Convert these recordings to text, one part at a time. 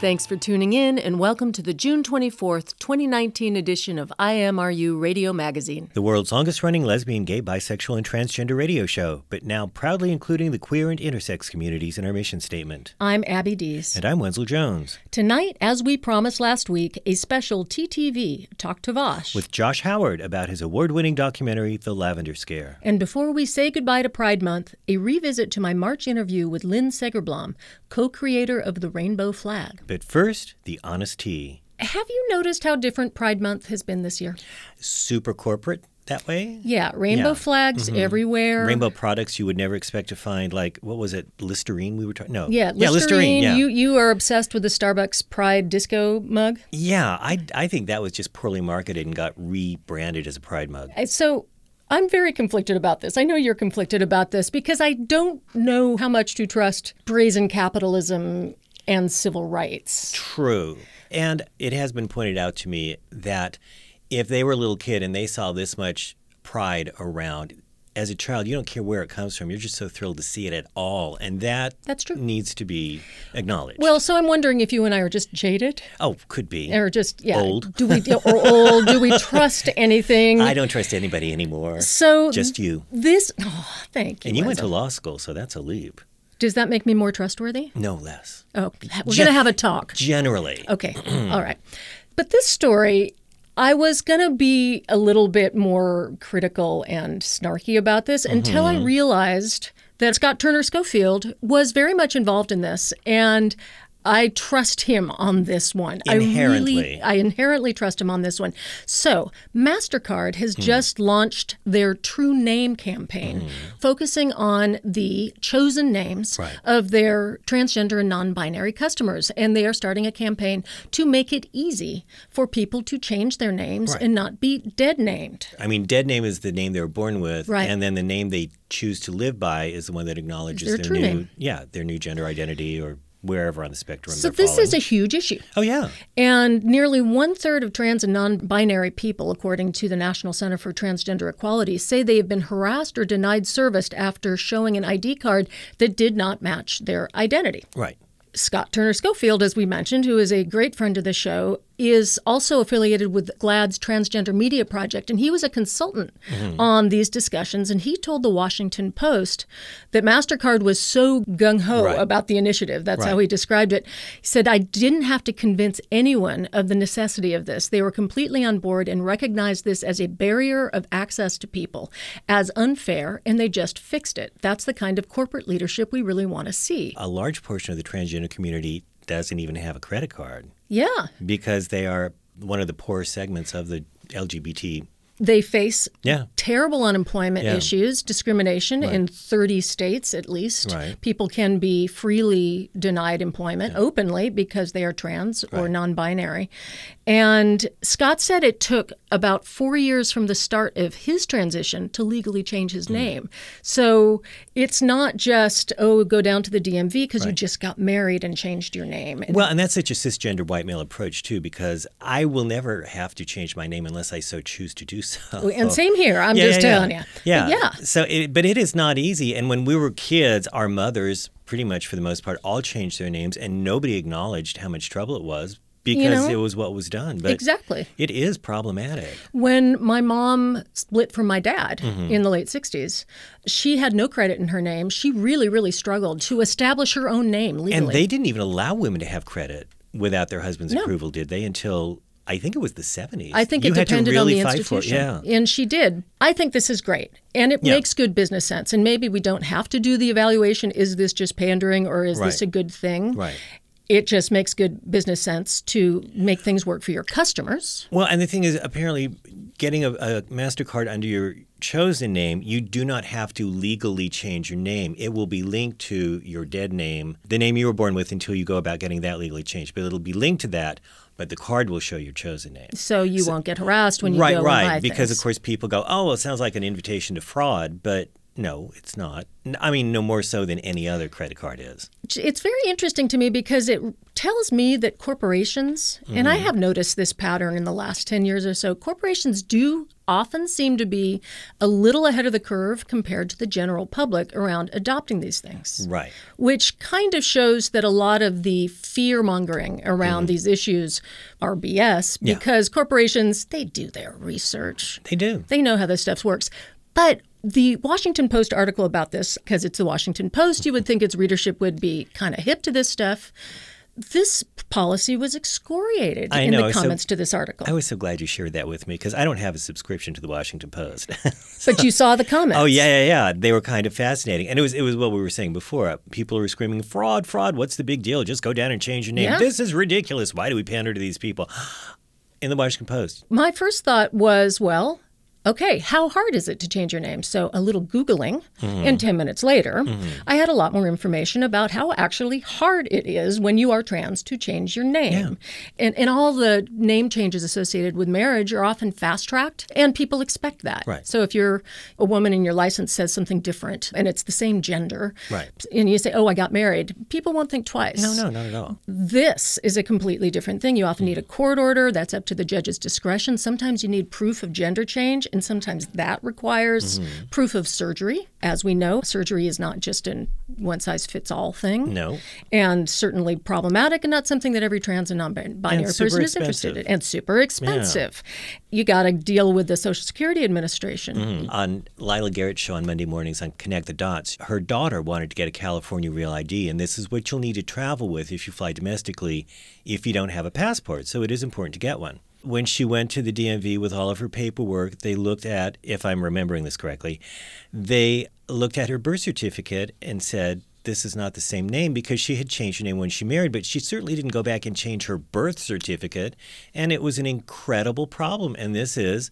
Thanks for tuning in and welcome to the June 24th, 2019 edition of IMRU Radio Magazine. The world's longest running lesbian, gay, bisexual, and transgender radio show, but now proudly including the queer and intersex communities in our mission statement. I'm Abby Dees. And I'm Wenzel Jones. Tonight, as we promised last week, a special TTV, Talk to Vash. With Josh Howard about his award winning documentary, The Lavender Scare. And before we say goodbye to Pride Month, a revisit to my March interview with Lynn Segerblom, co creator of the Rainbow Flag. But first, the honest tea. Have you noticed how different Pride Month has been this year? Super corporate that way? Yeah, rainbow Yeah. flags everywhere. Rainbow products you would never expect to find, like, what was it, Listerine we were talking No. Yeah, Listerine. yeah, Listerine. yeah. You you are obsessed with the Starbucks Pride disco mug. yeah, I, I think that was just poorly marketed and got rebranded as a Pride mug. Uh, So I'm very conflicted about this. I know you're conflicted about this because I don't know how much to trust brazen capitalism and civil rights. True. And it has been pointed out to me that if they were a little kid and they saw this much pride around, as a child, you don't care where it comes from. You're just so thrilled to see it at all. And that That's true. needs to be acknowledged. Well, so I'm wondering if you and I are just jaded oh, could be. or just yeah, Old. Do we or old? Do we trust anything? I don't trust anybody anymore. so Just you. This oh, thank you. And you went to law school, so that's a leap. Does that make me more trustworthy? No less. Oh, we're Gen- going to have a talk. Generally. Okay. All right. But this story, I was going to be a little bit more critical and snarky about this until I mm-hmm. realized that Scott Turner Schofield was very much involved in this. And I trust him on this one. I really, I inherently trust him on this one. So, MasterCard has hmm. just launched their True Name campaign, hmm. focusing on the chosen names Right. of their transgender and non binary customers. And they are starting a campaign to make it easy for people to change their names Right. and not be dead named. I mean, dead name is the name they were born with, Right. and then the name they choose to live by is the one that acknowledges Their their, new, name. yeah, their new gender identity or wherever on the spectrum. So, this is a huge issue. oh yeah, And nearly one third of trans and non binary people, according to the National Center for Transgender Equality, say they have been harassed or denied service after showing an ID card that did not match their identity. right. Scott Turner Schofield, as we mentioned, who is a great friend of the show, is also affiliated with GLAAD's Transgender Media Project, and he was a consultant mm-hmm. on these discussions. And he told the Washington Post that MasterCard was so gung ho Right. about the initiative. That's how he described it. He said, I didn't have to convince anyone of the necessity of this. They were completely on board and recognized this as a barrier of access to people, as unfair, and they just fixed it. That's the kind of corporate leadership we really want to see. A large portion of the transgender community doesn't even have a credit card Yeah. because they are one of the poor segments of the LGBT. They face Yeah. terrible unemployment Yeah. issues, discrimination in 30 states at least. Right. People can be freely denied employment openly because they are trans or non binary. And Scott said it took about four years from the start of his transition to legally change his hmm. name. So it's not just, oh, go down to the DMV because you just got married and changed your name. Well, and that's such a cisgender white male approach too, because I will never have to change my name unless I so choose to do so. And same here, I'm Yeah, just yeah, yeah. telling you. Yeah. But yeah. So, it, but it is not easy. And when we were kids, our mothers, pretty much for the most part, all changed their names, and nobody acknowledged how much trouble it was because know? it was what was done. But Exactly. it is problematic. When my mom split from my dad Mm-hmm. in the late 60s, she had no credit in her name. She really, really struggled to establish her own name legally. And they didn't even allow women to have credit without their husband's No. approval, did they? Until I think it was the 70s. I think you it depended really on the it. institution. Yeah. And she did. I think this is great. And it Yeah. makes good business sense. And maybe we don't have to do the evaluation is this just pandering or is this a good thing? Right. It just makes good business sense to make things work for your customers. Well, and the thing is, apparently, getting a, a MasterCard under your chosen name, you do not have to legally change your name. It will be linked to your dead name, the name you were born with, until you go about getting that legally changed. But it'll be linked to that, but the card will show your chosen name. So you won't get harassed when you right, go right. buy Because, things. of course, people go, oh, well, it sounds like an invitation to fraud, but no, it's not. I mean, no more so than any other credit card is. it's very interesting to me because it tells me that corporations, and I mm-hmm. have noticed this pattern in the last 10 years or so, corporations do often seem to be a little ahead of the curve compared to the general public around adopting these things. Right. Which kind of shows that a lot of the fear mongering around mm-hmm. these issues are BS Yeah. because corporations, they do their research. They do. They know how this stuff works. But the Washington Post article about this, because it's the Washington Post, you would think its readership would be kind of hip to this stuff. This policy was excoriated I in know, the so- comments to this article. I was so glad you shared that with me because I don't have a subscription to the Washington Post. but you saw the comments. oh yeah, yeah, yeah. They were kind of fascinating, and it was it was what we were saying before. Uh, people were screaming, "Fraud, fraud! What's the big deal? Just go down and change your name. Yeah. This is ridiculous. Why do we pander to these people?" In the Washington Post, My first thought was, well, okay, how hard is it to change your name? So a little Googling, Mm-hmm. and 10 minutes later, I had a lot more information about how actually hard it is when you are trans to change your name. And, and all the name changes associated with marriage are often fast tracked, and people expect that. Right. So if you're a woman and your license says something different and it's the same gender, Right. and you say, oh, I got married, people won't think twice. no, no, not at all. This is a completely different thing. You often need a court order. That's up to the judge's discretion. Sometimes you need proof of gender change, and sometimes that requires proof of surgery. As we know, surgery is not just a one size fits all thing. No. And certainly problematic and not something that every trans and non binary person is interested in. And super expensive. Yeah. You got to deal with the Social Security Administration. Mm-hmm. On Lila Garrett's show on Monday mornings on Connect the Dots, her daughter wanted to get a California Real ID, and this is what you'll need to travel with if you fly domestically if you don't have a passport. So it is important to get one. When she went to the DMV with all of her paperwork, they looked at, if I'm remembering this correctly, they looked at her birth certificate and said, this is not the same name because she had changed her name when she married, but she certainly didn't go back and change her birth certificate. And it was an incredible problem. And this is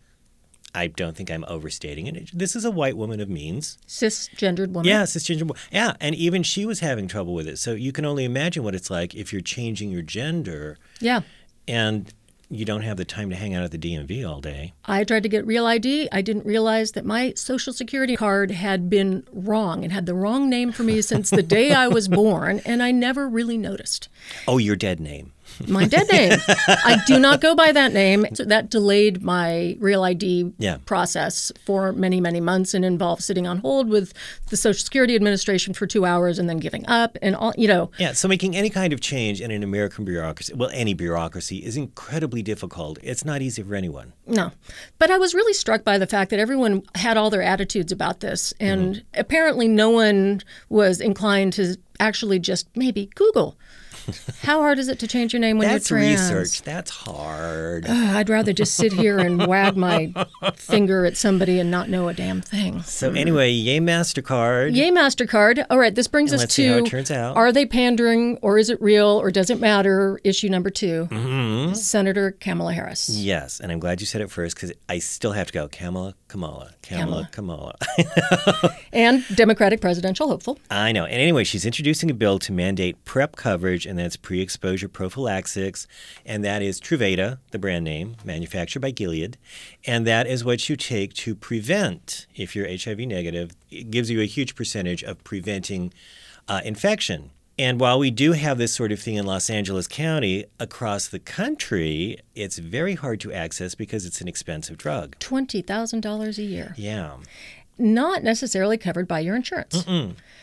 I don't think I'm overstating it. This is a white woman of means. Cisgendered woman. Yeah, cisgender. wo- Yeah, and even she was having trouble with it. So you can only imagine what it's like if you're changing your gender Yeah. and you don't have the time to hang out at the DMV all day. I tried to get Real ID. I didn't realize that my social security card had been wrong and had the wrong name for me since the day I was born, and I never really noticed. Oh, your dead name. My dead name. I do not go by that name. So that delayed my Real ID Yeah. process for many, many months and involved sitting on hold with the Social Security Administration for two hours and then giving up and all, you know. Yeah, so making any kind of change in an American bureaucracy, well, any bureaucracy, is incredibly difficult. It's not easy for anyone. No. But I was really struck by the fact that everyone had all their attitudes about this. And Mm-hmm. apparently, no one was inclined to actually just maybe Google. How hard is it to change your name when That's you're trans? That's research. That's hard. Ugh, I'd rather just sit here and wag my finger at somebody and not know a damn thing. So anyway, yay MasterCard. Yay, MasterCard. All right, this brings And us let's to see how it turns out. Are they pandering or is it real or does it matter? Issue number 2 Mm-hmm. Senator Kamala Harris. Yes, and I'm glad you said it first because I still have to go. Kamala, Kamala, Kamala, Kamala. And Democratic presidential hopeful. I know. And anyway, she's introducing a bill to mandate PrEP coverage, and that's pre exposure prophylaxis. And that is Truvada, the brand name, manufactured by Gilead. And that is what you take to prevent, if you're HIV negative, it gives you a huge percentage of preventing uh, infection. And while we do have this sort of thing in Los Angeles County, across the country, it's very hard to access because it's an expensive drug. $20,000 a year. Yeah. Not necessarily covered by your insurance.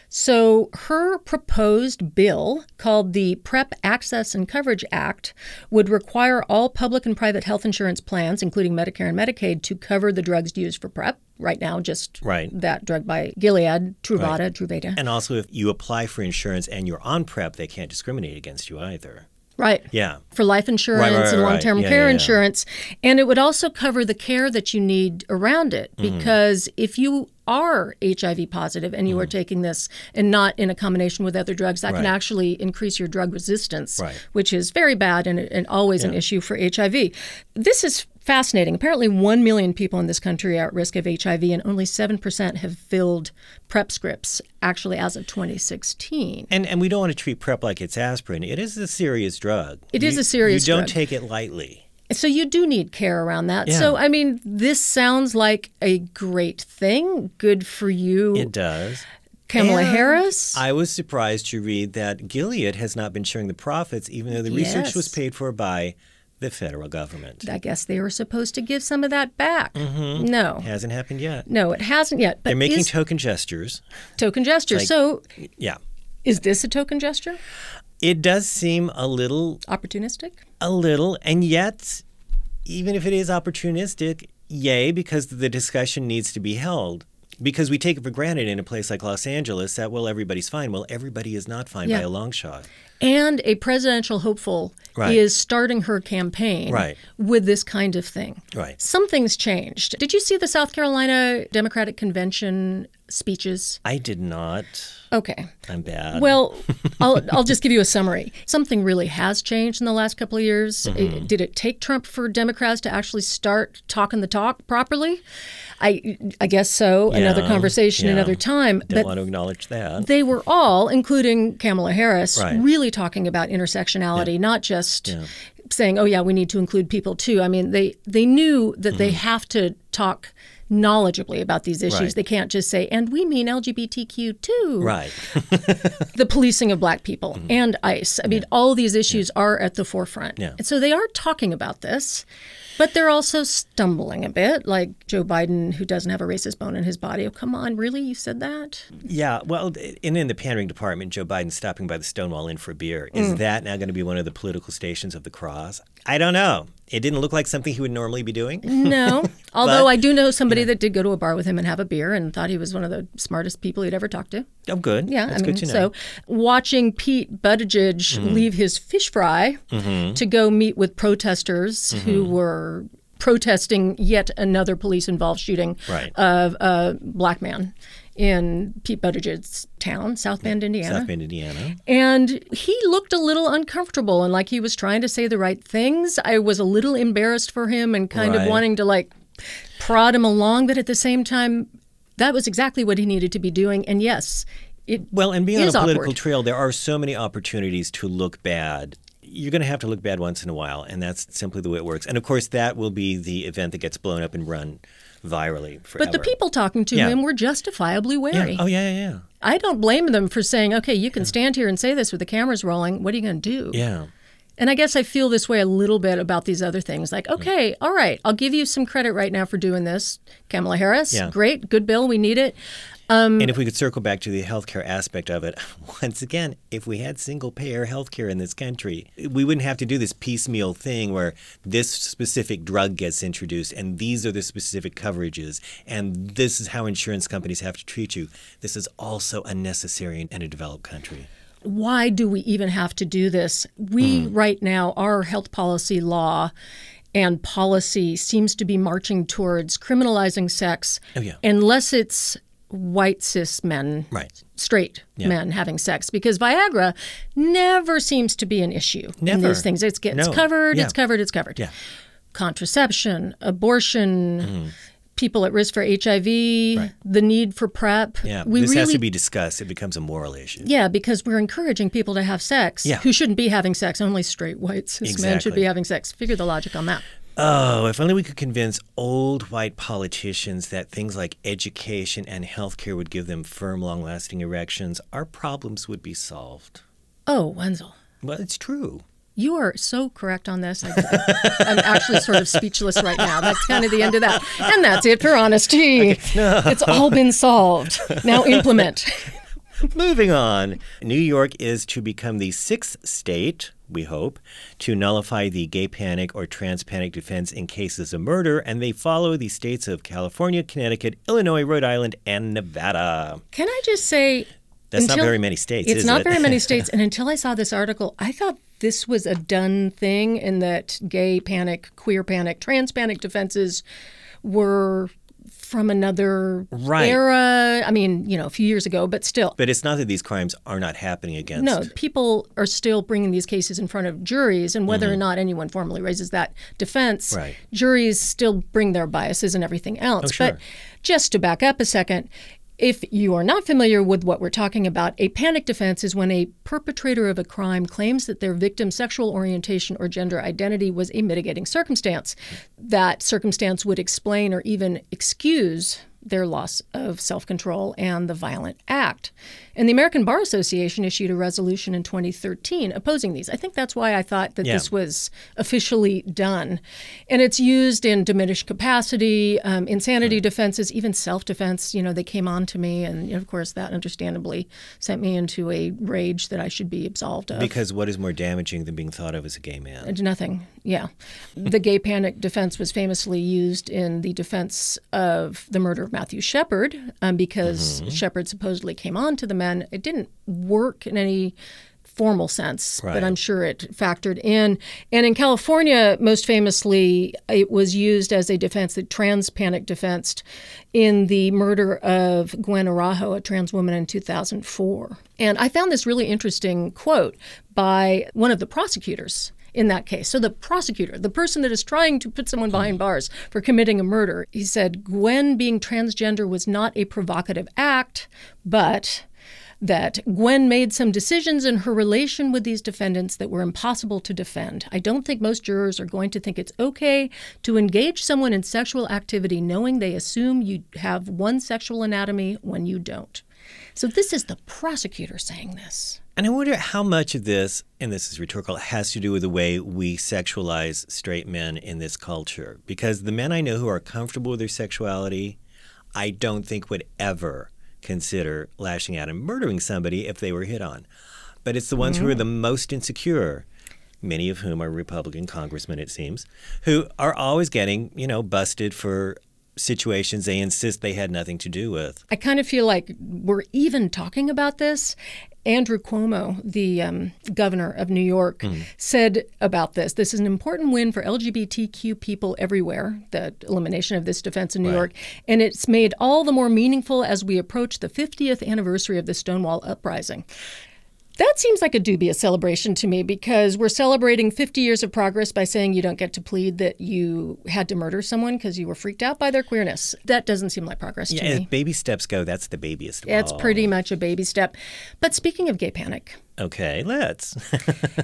So, her proposed bill, called the PrEP Access and Coverage Act, would require all public and private health insurance plans, including Medicare and Medicaid, to cover the drugs used for PrEP. Right now, just Right. that drug by Gilead, Truvada, Truvada. And also, if you apply for insurance and you're on PrEP, they can't discriminate against you either. Right. Yeah. for life insurance Right, right, and long term right. Yeah, care yeah, yeah. insurance. And it would also cover the care that you need around it Mm-hmm. because if you are HIV positive and you are taking this and not in a combination with other drugs, that can Mm-hmm. Actually increase your drug resistance, Right. which is very bad and, and always an issue for HIV. This is fascinating. Apparently, 1 million people in this country are at risk of HIV, and only 7% have filled PrEP scripts, actually, as of 2016. And and we don't want to treat PrEP like it's aspirin. It is a serious drug. It is You- a serious You don't drug. take it lightly. So you do need care around that. Yeah. So I mean, this sounds like a great thing. Good for you, It does. Kamala And Harris. I was surprised to read that Gilead has not been sharing the profits, even though the research was paid for by the federal government. I guess they were supposed to give some of that back. Mm-hmm. No. Hasn't happened yet. No, it hasn't yet. But They're making is token gestures. token gesture. like- so Yeah. is this a token gesture? It does seem a little Opportunistic? a little, and yet, even if it is opportunistic, yay, because the discussion needs to be held. Because we take it for granted in a place like Los Angeles that, well, everybody's fine. Well, everybody is not fine by a long shot. And a presidential hopeful Right. is starting her campaign Right. with this kind of thing. Right. Something's changed. Did you see the South Carolina Democratic Convention speeches? I did not. Okay. I'm bad. Well, I'll, I'll just give you a summary. Something really has changed in the last couple of years. Mm-hmm. It- did it take Trump for Democrats to actually start talking the talk properly? I I guess so. another conversation, yeah. another time. don't But want to acknowledge that. they were all, including Kamala Harris, Right. really talking about intersectionality, not just saying, "Oh yeah, we need to include people too." I mean, they they knew that they have to talk knowledgeably about these issues. Mm-hmm. Right. They can't just say, "And we mean LGBTQ too." Right. The policing of black people and ICE. I mean, all these issues are at the forefront. Mm-hmm. Yeah. And so they are talking about this. But they're also stumbling a bit, like Joe Biden, who doesn't have a racist bone in his body. Oh, come on, really? You said that? Yeah, well, and in the pandering department, Joe Biden stopping by the Stonewall Inn for a beer. Is Mm. that now going to be one of the political stations of the cross? I don't know. It didn't look like something he would normally be doing. No. Although But, I do know somebody that did go to a bar with him and have a beer and thought he was one of the smartest people he'd ever talked to. Oh, good. Yeah, That's I mean, good to know. Mm-hmm. so watching Pete Buttigieg leave his fish fry to go meet with protesters who Mm-hmm. were protesting yet another police-involved shooting Right. of a black man in Pete Buttigieg's town, South Bend, Indiana. South Bend, Indiana. And he looked a little uncomfortable and like he was trying to say the right things. I was a little embarrassed for him and kind of wanting to like prod him along, but at the same time, that was exactly what he needed to be doing. And yes, it Well, and being on a political awkward. trail, there are so many opportunities to look bad. You're going to have to look bad once in a while, and that's simply the way it works. And of course, that will be the event that gets blown up and run virally forever. But the people talking to Yeah. him were justifiably Yeah. wary. Oh, yeah, yeah, yeah. I don't blame them for saying, okay, you can stand here and say this with the cameras rolling. What are you going to do? Yeah. And I guess I feel this way a little bit about these other things. Like, Mm. okay, all right, I'll give you some credit right now for doing this. Kamala Harris, Yeah. great, good bill, we need it. And if we could circle back to the healthcare aspect of it, once again, if we had single payer healthcare in this country, we wouldn't have to do this piecemeal thing where this specific drug gets introduced and these are the specific coverages and this is how insurance companies have to treat you. This is also unnecessary in a developed country. Why do we even have to do this? We, Mm. right now, our health policy law and policy seems to be marching towards criminalizing sex Oh, yeah. unless it's white cis men Right. straight Yeah. men having sex because Viagra never seems to be an issue in Never. these things. It's gets No. covered, Yeah. it's covered, it's covered. Yeah. Contraception, abortion, mm-hmm. people at risk for HIV, the need for PrEP. Yeah. we this really has to be discussed. It becomes a moral issue. yeah, because we're encouraging people to have sex Yeah. who shouldn't be having sex. Only straight white cis men should be having sex. Figure the logic on that. Oh, if only we could convince old white politicians that things like education and healthcare would give them firm, long lasting erections, our problems would be solved. Oh, Wenzel. Well, it's true. You are so correct on this. I, I'm actually sort of speechless right now. That's kind of the end of that. And that's it for Honest Tea. It's all been solved. Now implement. Moving on. New York is to become the sixth state, we hope, to nullify the gay panic or trans panic defense in cases of murder, and they follow the states of California, Connecticut, Illinois, Rhode Island, and Nevada. Can I just say That's not very many states, It's is not it? very many states. And until I saw this article, I thought this was a done thing and that gay panic, queer panic, trans panic defenses were from another Right. era. I mean, you know, a few years ago, but still. But it's not that these crimes are not happening against. No, people are still bringing these cases in front of juries, and whether or not anyone formally raises that defense, Mm-hmm. Right. juries still bring their biases and everything else. Oh, sure. But just to back up a second, if you are not familiar with what we're talking about, a panic defense is when a perpetrator of a crime claims that their victim's sexual orientation or gender identity was a mitigating circumstance. That circumstance would explain or even excuse their loss of self control and the violent act. And the American Bar Association issued a resolution in 2013 opposing these. I think that's why I thought that Yeah. this was officially done. And it's used in diminished capacity, um, insanity defenses, even self defense. You know, they came on to me, and of course, that understandably sent me into a rage that I should be absolved of. Because what is more damaging than being thought of as a gay man? Nothing. Yeah. The gay panic defense was famously used in the defense of the murder of Matthew Shepard um, because Shepard supposedly came on to the men. It didn't work in any formal sense, Right. but I'm sure it factored in. And in California, most famously, it was used as a defense, the trans panic defense, in the murder of Gwen Araujo, a trans woman in 2004. And I found this really interesting quote by one of the prosecutors in that case. So the prosecutor, the person that is trying to put someone behind bars for committing a murder, he said Gwen being transgender was not a provocative act, but that Gwen made some decisions in her relation with these defendants that were impossible to defend. I don't think most jurors are going to think it's okay to engage someone in sexual activity knowing they assume you have one sexual anatomy when you don't. So this is the prosecutor saying this. And I wonder how much of this, and this is rhetorical, has to do with the way we sexualize straight men in this culture. Because the men I know who are comfortable with their sexuality, I don't think would ever consider lashing out and murdering somebody if they were hit on. But it's the ones who are the mm. most insecure, many of whom are Republican congressmen, it seems, who are always getting, you know, busted for situations they insist they had nothing to do with. I kind of feel like we're even talking about this. Andrew Cuomo, the um, governor of New York, said about this this is an important win for LGBTQ people everywhere, the elimination of this defense in New Right. York. And it's made all the more meaningful as we approach the 50th anniversary of the Stonewall Uprising. That seems like a dubious celebration to me because we're celebrating 50 years of progress by saying you don't get to plead that you had to murder someone because you were freaked out by their queerness. That doesn't seem like progress to Yeah, me. as baby steps go, that's the babyest It's pretty much a baby step. But speaking of gay panic, Okay, let's.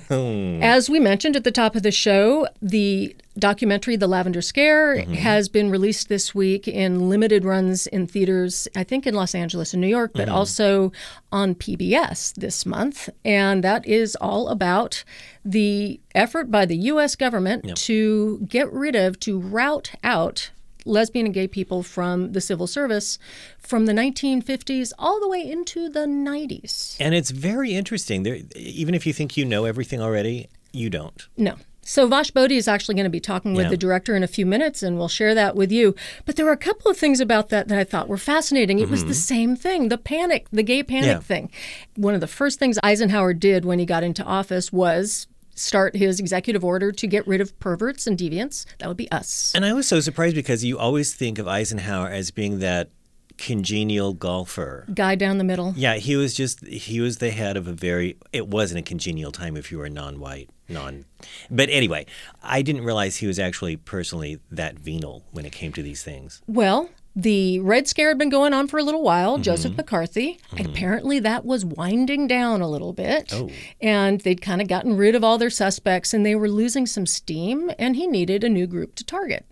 Hmm. as we mentioned at the top of the show, the documentary The Lavender Scare mm-hmm. has been released this week in limited runs in theaters, I think in Los Angeles and New York, but mm-hmm. also on PBS this month. And that is all about the effort by the U.S. government to get rid of, to root out lesbian and gay people from the civil service from the 1950s all the way into the 90s. And it's very interesting. There, even if you think you know everything already, you don't. No. So Vash Boddie is actually going to be talking with Yeah. the director in a few minutes, and we'll share that with you. But there were a couple of things about that that I thought were fascinating. It was the same thing, the panic, the gay panic Mm-hmm. Yeah. thing. One of the first things Eisenhower did when he got into office was start his executive order to get rid of perverts and deviants. That would be us. And I was so surprised because you always think of Eisenhower as being that congenial golfer. Guy down the middle. Yeah, he was just he was the head of a very it wasn't a congenial time if you were non-white, non But anyway, I didn't realize he was actually personally that venal when it came to these things. Well, the Red Scare had been going on for a little while, Mm-hmm. Joseph McCarthy. And apparently that was winding down a little bit. Oh. And they'd kind of gotten rid of all their suspects and they were losing some steam, and he needed a new group to target.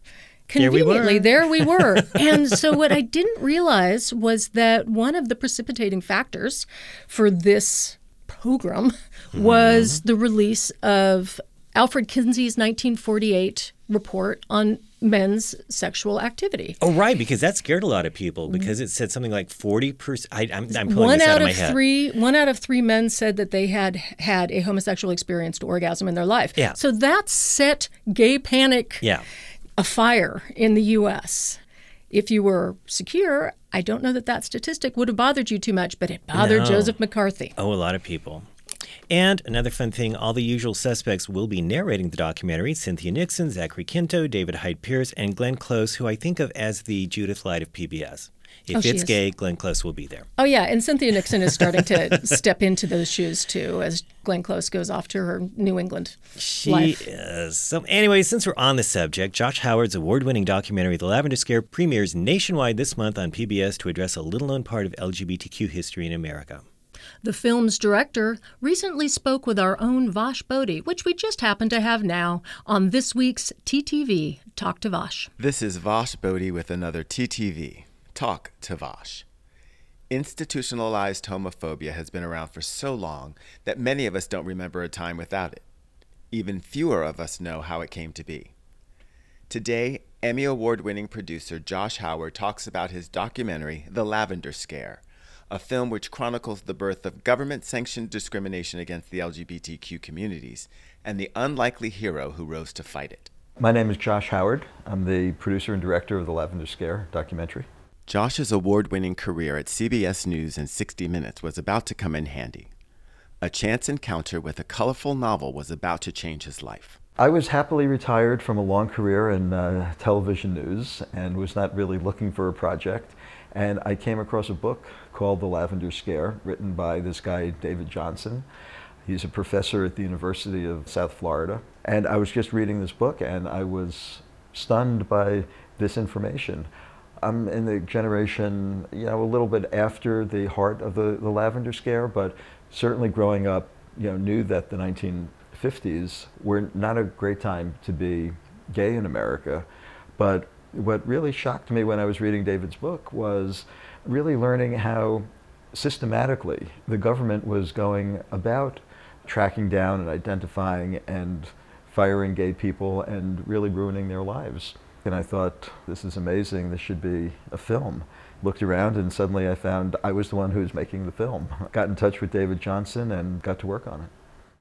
There we were. Conveniently, there we were. and so, what I didn't realize was that one of the precipitating factors for this pogrom Mm-hmm. was the release of Alfred Kinsey's 1948 report on men's sexual activity. Oh, right, because that scared a lot of people because it said something like 40%. I, I'm, I'm pulling One this out, out of my of head. three, one out of three men said that they had had a homosexual experience to orgasm in their life. Yeah. So that set gay panic Yeah. afire in the U.S. If you were secure, I don't know that that statistic would have bothered you too much, but it bothered No. Joseph McCarthy. Oh, a lot of people. And another fun thing all the usual suspects will be narrating the documentary Cynthia Nixon, Zachary Quinto, David Hyde Pierce, and Glenn Close, who I think of as the Judith Light of PBS. If Oh, it's gay, Glenn Close will be there. Oh yeah, and Cynthia Nixon is starting to step into those shoes too, as Glenn Close goes off to her New England She life. is. So, anyway, since we're on the subject, Josh Howard's award winning documentary, The Lavender Scare, premieres nationwide this month on PBS to address a little known part of LGBTQ history in America. The film's director recently spoke with our own Vash Boddie, which we just happen to have now on this week's TTV Talk to Vash. This is Vash Boddie with another TTV, Talk to Vash. Institutionalized homophobia has been around for so long that many of us don't remember a time without it. Even fewer of us know how it came to be. Today, Emmy Award winning producer Josh Howard talks about his documentary, The Lavender Scare, a film which chronicles the birth of government sanctioned discrimination against the LGBTQ communities and the unlikely hero who rose to fight it. My name is Josh Howard. I'm the producer and director of The Lavender Scare documentary. Josh's award winning career at CBS News and 60 Minutes was about to come in handy. A chance encounter with a colorful novel was about to change his life. I was happily retired from a long career in uh, television news and was not really looking for a project. And I came across a book called The Lavender Scare, written by this guy, David Johnson. He's a professor at the University of South Florida. And I was just reading this book and I was stunned by this information. I'm in the generation, you know, a little bit after the heart of the, the lavender scare, but certainly growing up, you know, knew that the 1950s were not a great time to be gay in America. But what really shocked me when I was reading David's book was really learning how systematically the government was going about tracking down and identifying and firing gay people and really ruining their lives. And I thought, this is amazing, this should be a film. Looked around and suddenly I found I was the one who was making the film. Got in touch with David Johnson and got to work on it.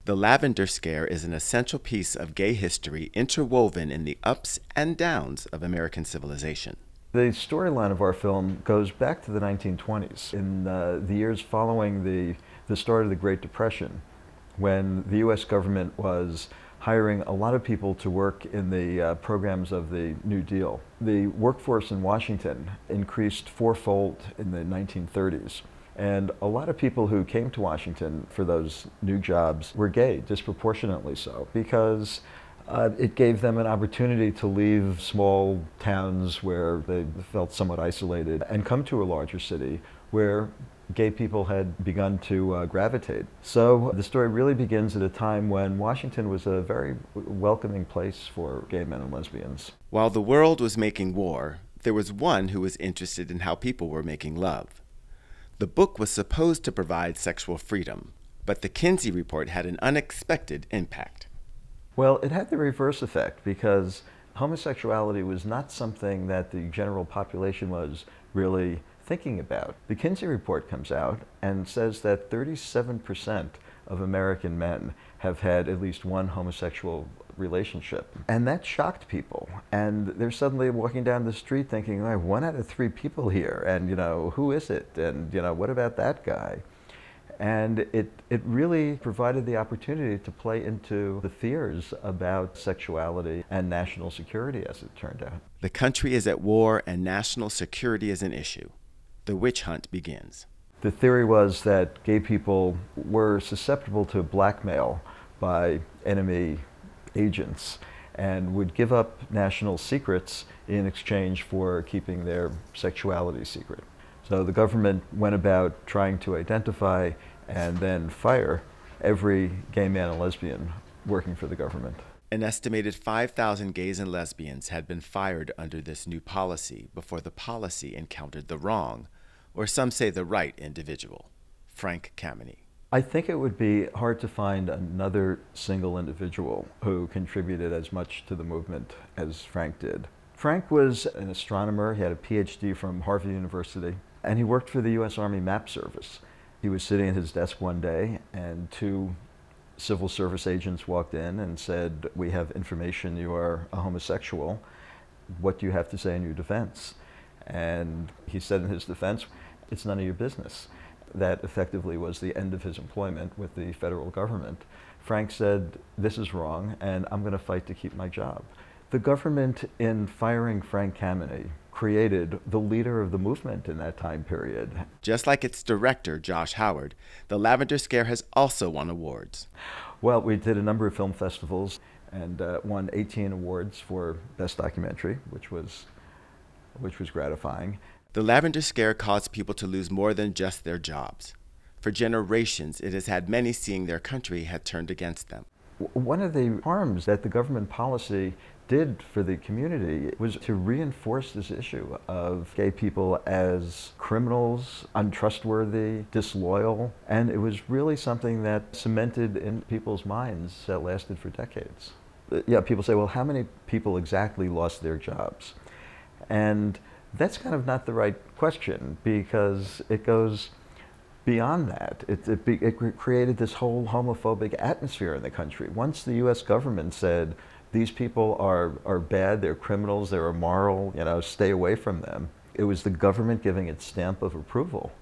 The Lavender Scare is an essential piece of gay history interwoven in the ups and downs of American civilization. The storyline of our film goes back to the 1920s, in uh, the years following the, the start of the Great Depression, when the U.S. government was hiring a lot of people to work in the uh, programs of the New Deal. The workforce in Washington increased fourfold in the 1930s. And a lot of people who came to Washington for those new jobs were gay, disproportionately so, because uh, it gave them an opportunity to leave small towns where they felt somewhat isolated and come to a larger city where gay people had begun to uh, gravitate. So the story really begins at a time when Washington was a very welcoming place for gay men and lesbians. While the world was making war, there was one who was interested in how people were making love. The book was supposed to provide sexual freedom, but the Kinsey Report had an unexpected impact. Well, it had the reverse effect because homosexuality was not something that the general population was really thinking about. The Kinsey report comes out and says that 37% of American men have had at least one homosexual relationship. And that shocked people. And they're suddenly walking down the street thinking, oh, one out of three people here. And, you know, who is it? And, you know, what about that guy? And it, it really provided the opportunity to play into the fears about sexuality and national security, as it turned out. The country is at war and national security is an issue the witch hunt begins. The theory was that gay people were susceptible to blackmail by enemy agents and would give up national secrets in exchange for keeping their sexuality secret. So the government went about trying to identify and then fire every gay man and lesbian working for the government. An estimated 5,000 gays and lesbians had been fired under this new policy before the policy encountered the wrong, or some say the right individual, Frank Kameny. I think it would be hard to find another single individual who contributed as much to the movement as Frank did. Frank was an astronomer. He had a PhD from Harvard University, and he worked for the U.S. Army Map Service. He was sitting at his desk one day, and two civil service agents walked in and said, We have information you are a homosexual. What do you have to say in your defense? And he said in his defense, it's none of your business. That effectively was the end of his employment with the federal government. Frank said, This is wrong, and I'm going to fight to keep my job. The government, in firing Frank Kameny, created the leader of the movement in that time period. Just like its director, Josh Howard, The Lavender Scare has also won awards. Well, we did a number of film festivals and uh, won 18 awards for Best Documentary, which was, which was gratifying. The lavender scare caused people to lose more than just their jobs. For generations, it has had many seeing their country had turned against them. One of the harms that the government policy did for the community was to reinforce this issue of gay people as criminals, untrustworthy, disloyal, and it was really something that cemented in people's minds that lasted for decades. Uh, yeah, people say, well, how many people exactly lost their jobs? And that's kind of not the right question because it goes beyond that. It, it, it created this whole homophobic atmosphere in the country. Once the US government said, these people are, are bad, they're criminals, they're immoral, you know, stay away from them. It was the government giving its stamp of approval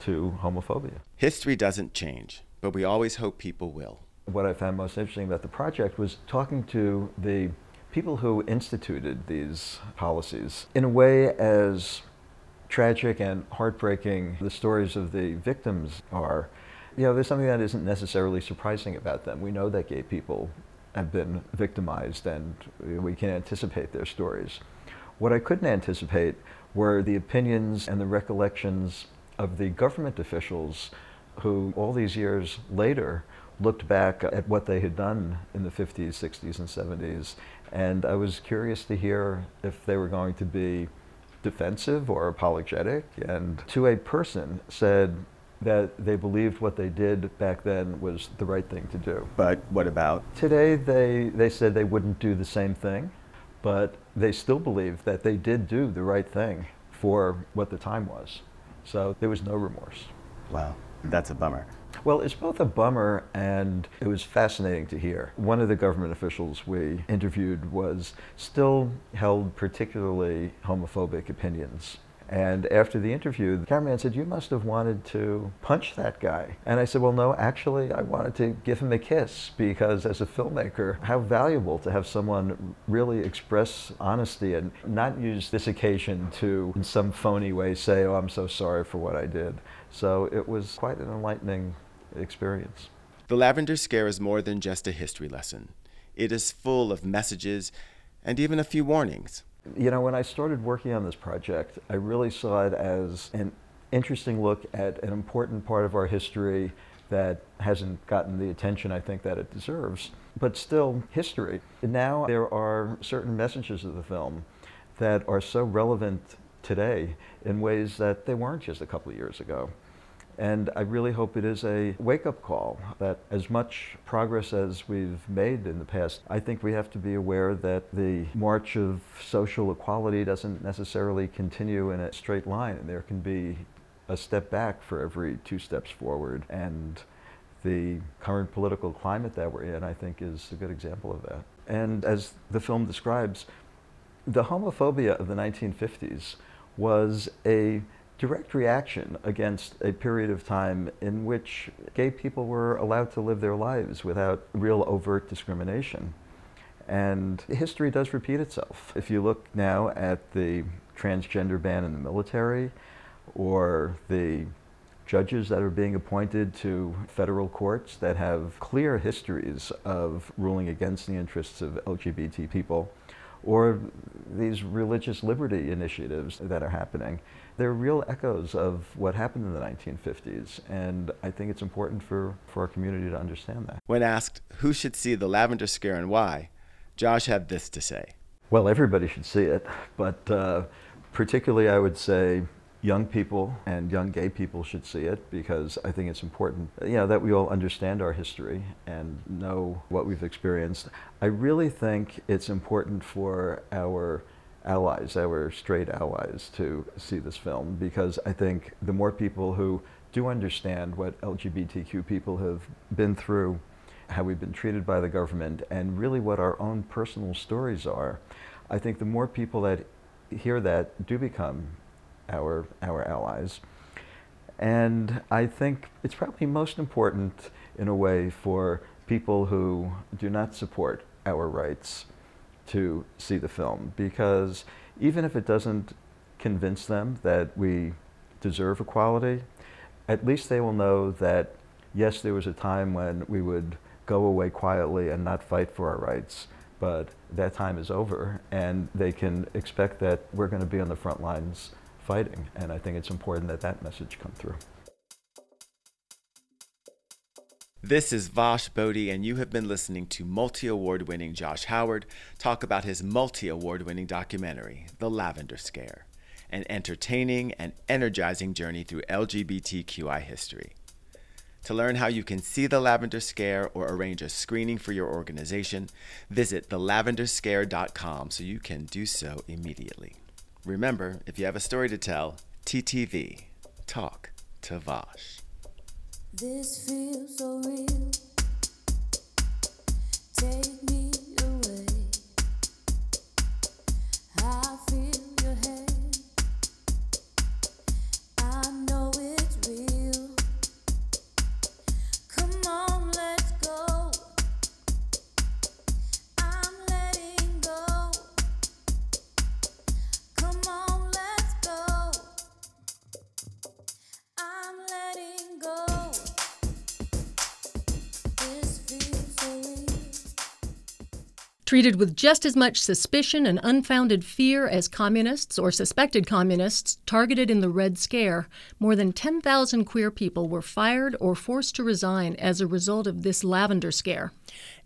to homophobia. History doesn't change, but we always hope people will. What I found most interesting about the project was talking to the people who instituted these policies in a way as tragic and heartbreaking the stories of the victims are. You know, there's something that isn't necessarily surprising about them. We know that gay people have been victimized and we can anticipate their stories. What I couldn't anticipate were the opinions and the recollections of the government officials who, all these years later, looked back at what they had done in the 50s, 60s, and 70s. And I was curious to hear if they were going to be defensive or apologetic. And to a person said, that they believed what they did back then was the right thing to do. But what about? Today, they, they said they wouldn't do the same thing, but they still believe that they did do the right thing for what the time was. So there was no remorse. Wow, that's a bummer. Well, it's both a bummer and it was fascinating to hear. One of the government officials we interviewed was still held particularly homophobic opinions and after the interview, the cameraman said, You must have wanted to punch that guy. And I said, Well, no, actually, I wanted to give him a kiss because as a filmmaker, how valuable to have someone really express honesty and not use this occasion to, in some phony way, say, Oh, I'm so sorry for what I did. So it was quite an enlightening experience. The Lavender Scare is more than just a history lesson, it is full of messages and even a few warnings. You know, when I started working on this project, I really saw it as an interesting look at an important part of our history that hasn't gotten the attention I think that it deserves, but still history. Now there are certain messages of the film that are so relevant today in ways that they weren't just a couple of years ago. And I really hope it is a wake up call that as much progress as we've made in the past, I think we have to be aware that the march of social equality doesn't necessarily continue in a straight line. And there can be a step back for every two steps forward. And the current political climate that we're in, I think, is a good example of that. And as the film describes, the homophobia of the 1950s was a direct reaction against a period of time in which gay people were allowed to live their lives without real overt discrimination. And history does repeat itself. If you look now at the transgender ban in the military or the judges that are being appointed to federal courts that have clear histories of ruling against the interests of LGBT people, or these religious liberty initiatives that are happening. They're real echoes of what happened in the 1950s, and I think it's important for, for our community to understand that. When asked who should see The Lavender Scare and why, Josh had this to say. Well, everybody should see it, but uh, particularly I would say young people and young gay people should see it because I think it's important, you know, that we all understand our history and know what we've experienced. I really think it's important for our allies, our straight allies, to see this film because I think the more people who do understand what LGBTQ people have been through, how we've been treated by the government, and really what our own personal stories are, I think the more people that hear that do become our, our allies. And I think it's probably most important in a way for people who do not support our rights to see the film because even if it doesn't convince them that we deserve equality, at least they will know that yes, there was a time when we would go away quietly and not fight for our rights, but that time is over and they can expect that we're going to be on the front lines fighting. And I think it's important that that message come through. This is Vash Boddie, and you have been listening to multi award winning Josh Howard talk about his multi award winning documentary, The Lavender Scare, an entertaining and energizing journey through LGBTQI history. To learn how you can see the Lavender Scare or arrange a screening for your organization, visit thelavenderscare.com so you can do so immediately. Remember, if you have a story to tell, TTV, talk to Vash. This feels so real. Take me Treated with just as much suspicion and unfounded fear as communists or suspected communists targeted in the Red Scare, more than 10,000 queer people were fired or forced to resign as a result of this lavender scare.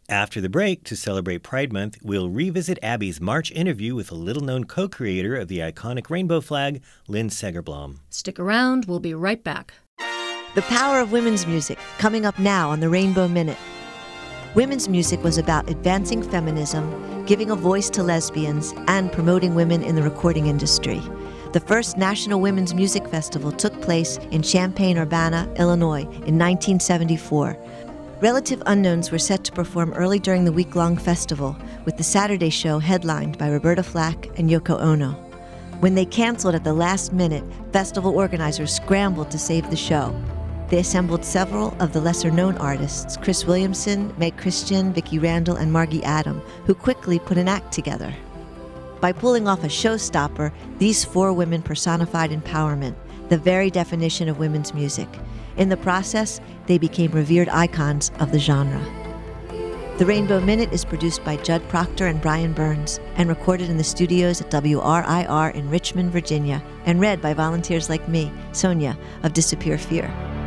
After the break, to celebrate Pride Month, we'll revisit Abby's March interview with a little known co creator of the iconic rainbow flag, Lynn Segerblom. Stick around, we'll be right back. The power of women's music, coming up now on the Rainbow Minute. Women's music was about advancing feminism, giving a voice to lesbians, and promoting women in the recording industry. The first National Women's Music Festival took place in Champaign Urbana, Illinois, in 1974. Relative unknowns were set to perform early during the week long festival, with the Saturday show headlined by Roberta Flack and Yoko Ono. When they canceled at the last minute, festival organizers scrambled to save the show. They assembled several of the lesser known artists Cris Williamson, Meg Christian, Vicki Randle, and Margie Adam, who quickly put an act together. By pulling off a showstopper, these four women personified empowerment, the very definition of women's music. In the process, they became revered icons of the genre. The Rainbow Minute is produced by Judd Proctor and Brian Burns and recorded in the studios at WRIR in Richmond, Virginia, and read by volunteers like me, Sonia, of Disappear Fear.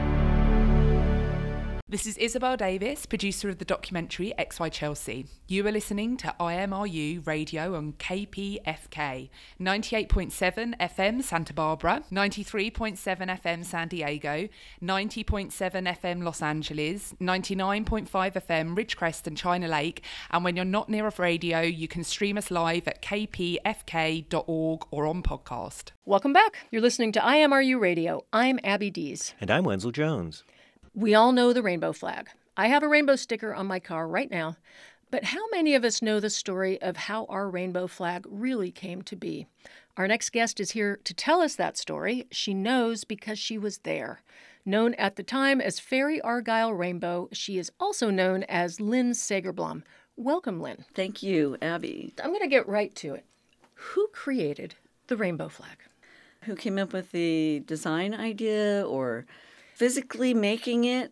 This is Isabel Davis, producer of the documentary XY Chelsea. You are listening to IMRU radio on KPFK 98.7 FM Santa Barbara, 93.7 FM San Diego, 90.7 FM Los Angeles, 99.5 FM Ridgecrest and China Lake. And when you're not near a radio, you can stream us live at kpfk.org or on podcast. Welcome back. You're listening to IMRU Radio. I'm Abby Dees. And I'm Wenzel Jones. We all know the rainbow flag. I have a rainbow sticker on my car right now. But how many of us know the story of how our rainbow flag really came to be? Our next guest is here to tell us that story. She knows because she was there. Known at the time as Fairy Argyle Rainbow, she is also known as Lynn Segerblom. Welcome, Lynn. Thank you, Abby. I'm going to get right to it. Who created the rainbow flag? Who came up with the design idea or physically making it?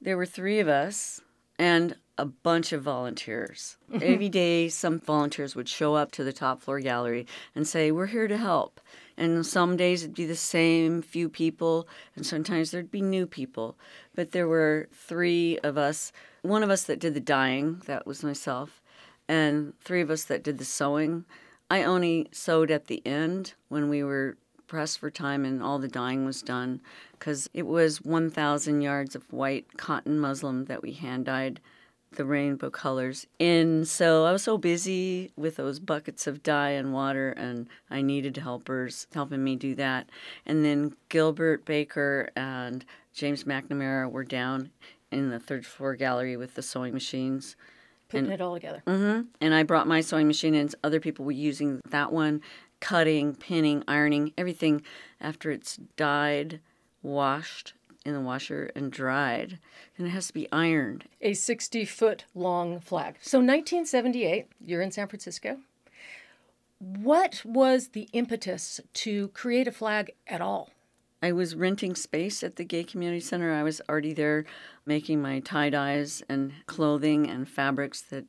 There were three of us and a bunch of volunteers. Every day, some volunteers would show up to the top floor gallery and say, We're here to help. And some days it'd be the same few people, and sometimes there'd be new people. But there were three of us one of us that did the dyeing, that was myself, and three of us that did the sewing. I only sewed at the end when we were pressed for time and all the dyeing was done because it was 1,000 yards of white cotton muslin that we hand dyed the rainbow colors in. So I was so busy with those buckets of dye and water, and I needed helpers helping me do that. And then Gilbert Baker and James McNamara were down in the third floor gallery with the sewing machines. Putting it all together. hmm And I brought my sewing machine, and other people were using that one, cutting, pinning, ironing, everything after it's dyed, washed in the washer, and dried. And it has to be ironed. A 60 foot long flag. So, 1978, you're in San Francisco. What was the impetus to create a flag at all? I was renting space at the Gay Community Center. I was already there making my tie dyes and clothing and fabrics that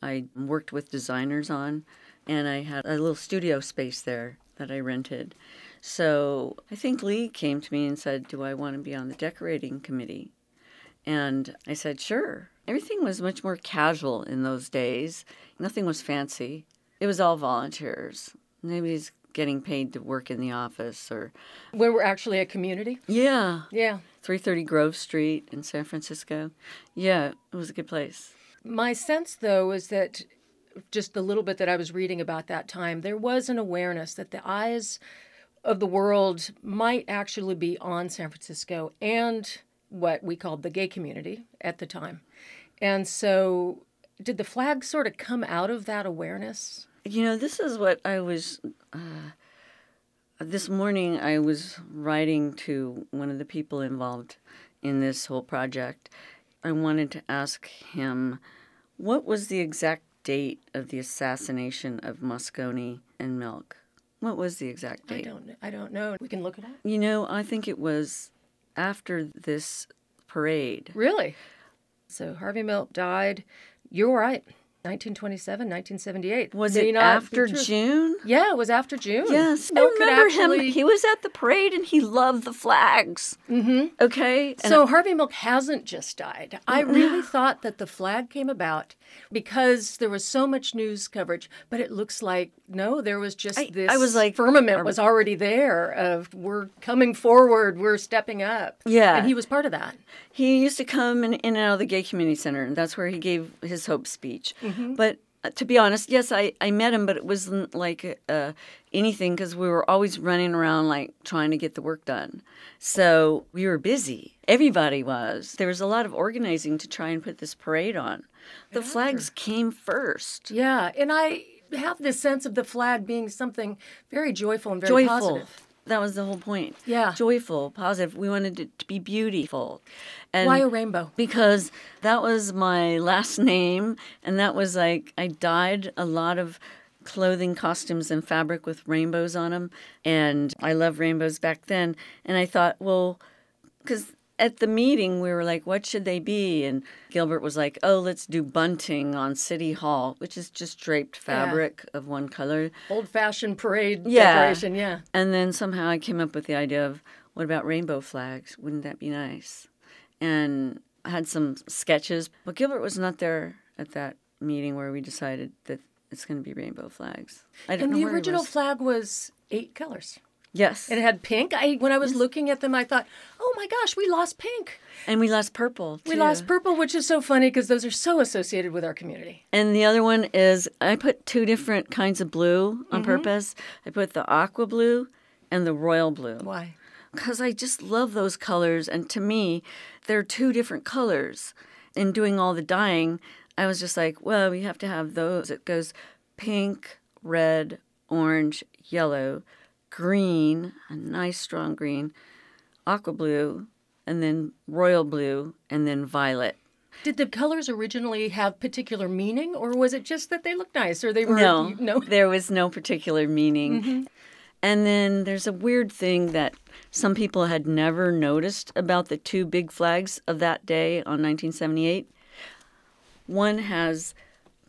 I worked with designers on. And I had a little studio space there that I rented. So I think Lee came to me and said, Do I want to be on the decorating committee? And I said, sure. Everything was much more casual in those days. Nothing was fancy. It was all volunteers. Nobody's getting paid to work in the office or, When we're actually a community. yeah, Yeah. 330 Grove Street in San Francisco. Yeah, it was a good place. My sense, though, is that just the little bit that I was reading about that time, there was an awareness that the eyes of the world might actually be on San Francisco and what we called the gay community at the time. And so, did the flag sort of come out of that awareness? You know, this is what I was. Uh, this morning, I was writing to one of the people involved in this whole project. I wanted to ask him what was the exact date of the assassination of Moscone and Milk? What was the exact date? I don't. I don't know. We can look it up. You know, I think it was after this parade. Really? So Harvey Milk died. You're right. 1927, 1978. Was May it after. June? Yeah, it was after June. Yes, I remember actually- him. He was at the parade and he loved the flags. Mm-hmm. Okay, and So Harvey Milk hasn't just died. I really thought that the flag came about because there was so much news coverage, but it looks like no, there was just I- this I was like, firmament was already there of we're coming forward, we're stepping up. Yeah. And he was part of that. he used to come in, in and out of the gay community center, and that's where he gave his hope speech. But uh, to be honest, yes, I, I met him, but it wasn't like uh, anything because we were always running around like trying to get the work done. So we were busy. Everybody was. There was a lot of organizing to try and put this parade on. The flags came first. Yeah. And I have this sense of the flag being something very joyful and very joyful. positive. That was the whole point. Yeah. Joyful, positive. We wanted it to be beautiful. And Why a rainbow? Because that was my last name, and that was like I dyed a lot of clothing, costumes, and fabric with rainbows on them, and I love rainbows back then. And I thought, well, because at the meeting we were like, what should they be? And Gilbert was like, oh, let's do bunting on City Hall, which is just draped fabric of one color. Old fashioned parade Yeah. decoration, yeah. And then somehow I came up with the idea of what about rainbow flags? Wouldn't that be nice? And I had some sketches, but Gilbert was not there at that meeting where we decided that it's going to be rainbow flags. I don't And know the original was. flag was eight colors. Yes, It had pink. I when I was looking at them, I thought, "Oh my gosh, we lost pink. and we lost purple. We lost purple," which is so funny because those are so associated with our community. And the other one is I put two different kinds of blue on mm-hmm. purpose. I put the aqua blue and the royal blue. Why? because I just love those colors. And to me, they're two different colors. In doing all the dyeing, I was just like, well, we have to have those. It goes pink, red, orange, yellow, green, a nice strong green, aqua blue, and then royal blue, and then violet. Did the colors originally have particular meaning, or was it just that they looked nice, or they were No, no? there was no particular meaning. Mm-hmm. And then there's a weird thing that some people had never noticed about the two big flags of that day on 1978. One has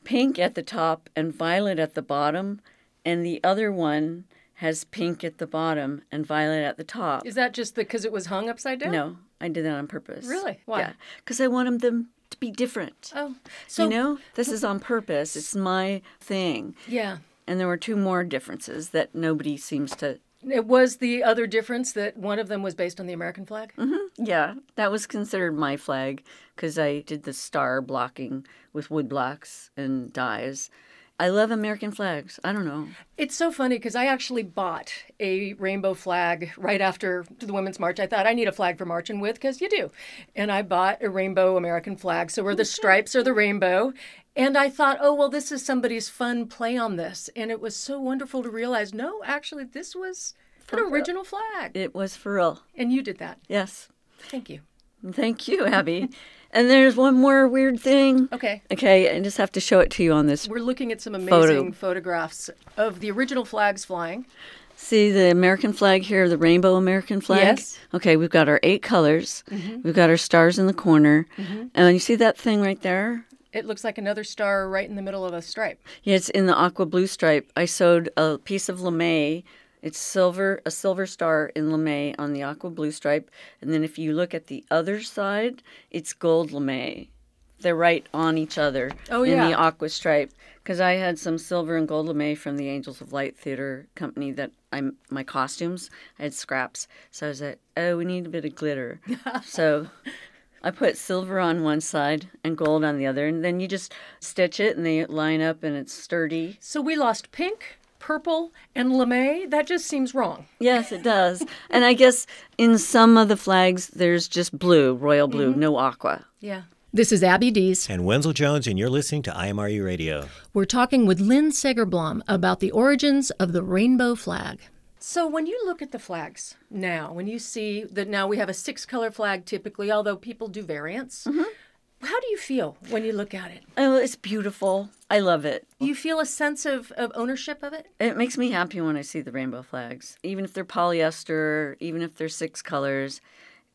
pink at the top and violet at the bottom, and the other one has pink at the bottom and violet at the top. Is that just because it was hung upside down? No, I did that on purpose. Really? Why? Yeah, because I wanted them to be different. Oh, so you know, this is on purpose. It's my thing. yeah. And there were two more differences that nobody seems to. It was the other difference that one of them was based on the American flag. Mm-hmm. Yeah, that was considered my flag because I did the star blocking with wood blocks and dyes. I love American flags. I don't know. It's so funny because I actually bought a rainbow flag right after the Women's March. I thought I need a flag for marching with because you do. And I bought a rainbow American flag. So where the stripes are the rainbow. And I thought, oh, well, this is somebody's fun play on this. And it was so wonderful to realize, no, actually, this was an original flag. It was for real. And you did that. Yes. Thank you. Thank you, Abby. and there's one more weird thing. Okay. Okay, I just have to show it to you on this. We're looking at some Photo. amazing photographs of the original flags flying. See the American flag here, the rainbow American flag? Yes. Okay, we've got our eight colors. Mm-hmm. We've got our stars in the corner. Mm-hmm. And you see that thing right there? It looks like another star right in the middle of a stripe. Yeah, it's in the aqua blue stripe. I sewed a piece of lame It's silver, a silver star in lame on the aqua blue stripe, and then if you look at the other side, it's gold lame. They're right on each other Oh, in the aqua stripe. Because I had some silver and gold lame from the Angels of Light Theater company that I'm my costumes. I had scraps, so I was like, oh, we need a bit of glitter. so I put silver on one side and gold on the other, and then you just stitch it, and they line up, and it's sturdy. So we lost pink, purple, and lame. That just seems wrong. Yes, it does. and I guess in some of the flags, there's just blue, royal blue, mm-hmm. no aqua. Yeah. This is Abby Dees. And Wenzel Jones, and you're listening to IMRU Radio. We're talking with Lynn Segerblom about the origins of the rainbow flag. So, when you look at the flags now, when you see that now we have a six color flag typically, although people do variants, mm-hmm. How do you feel when you look at it? Oh, it's beautiful. I love it. You feel a sense of, of ownership of it? It makes me happy when I see the rainbow flags. Even if they're polyester, even if they're six colors,